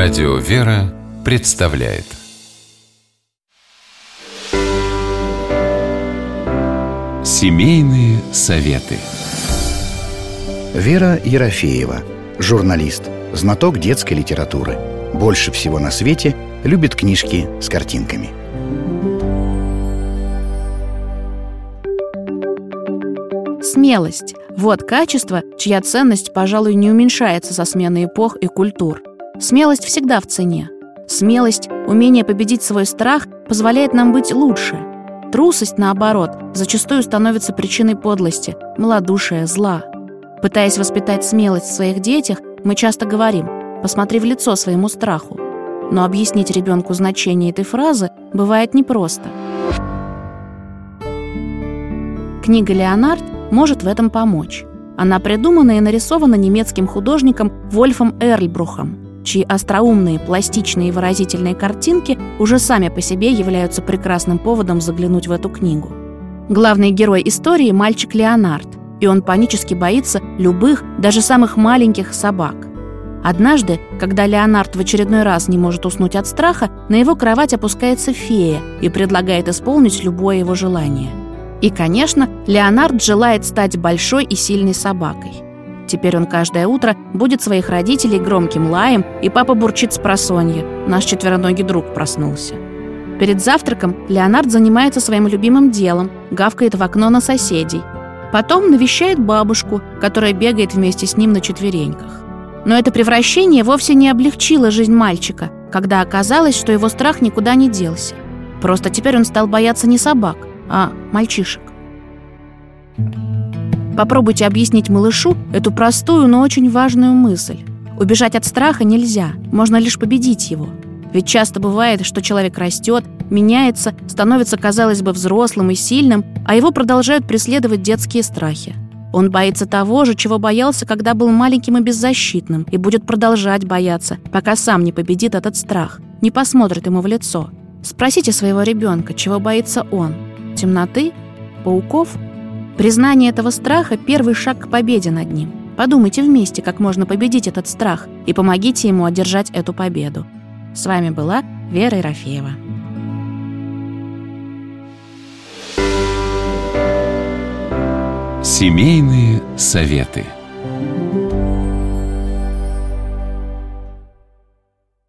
Радио «Вера» представляет Семейные советы Вера Ерофеева, журналист, знаток детской литературы. Больше всего на свете любит книжки с картинками. Смелость – вот качество, чья ценность, пожалуй, не уменьшается со сменой эпох и культур. Смелость всегда в цене. Смелость, умение победить свой страх позволяет нам быть лучше. Трусость, наоборот, зачастую становится причиной подлости, малодушия, зла. Пытаясь воспитать смелость в своих детях, мы часто говорим «посмотри в лицо своему страху». Но объяснить ребенку значение этой фразы бывает непросто. Книга «Леонард» может в этом помочь. Она придумана и нарисована немецким художником Вольфом Эрльбрухом – чьи остроумные, пластичные и выразительные картинки уже сами по себе являются прекрасным поводом заглянуть в эту книгу. Главный герой истории – мальчик Леонард, и он панически боится любых, даже самых маленьких собак. Однажды, когда Леонард в очередной раз не может уснуть от страха, на его кровать опускается фея и предлагает исполнить любое его желание. И, конечно, Леонард желает стать большой и сильной собакой – Теперь он каждое утро будет своих родителей громким лаем, и папа бурчит с просонья. Наш четвероногий друг проснулся. Перед завтраком Леонард занимается своим любимым делом, гавкает в окно на соседей. Потом навещает бабушку, которая бегает вместе с ним на четвереньках. Но это превращение вовсе не облегчило жизнь мальчика, когда оказалось, что его страх никуда не делся. Просто теперь он стал бояться не собак, а мальчишек. Попробуйте объяснить малышу эту простую, но очень важную мысль. Убежать от страха нельзя, можно лишь победить его. Ведь часто бывает, что человек растет, меняется, становится, казалось бы, взрослым и сильным, а его продолжают преследовать детские страхи. Он боится того же, чего боялся, когда был маленьким и беззащитным, и будет продолжать бояться, пока сам не победит этот страх, не посмотрит ему в лицо. Спросите своего ребенка, чего боится он. Темноты? Пауков? Признание этого страха – первый шаг к победе над ним. Подумайте вместе, как можно победить этот страх, и помогите ему одержать эту победу. С вами была Вера Ерофеева. Семейные советы.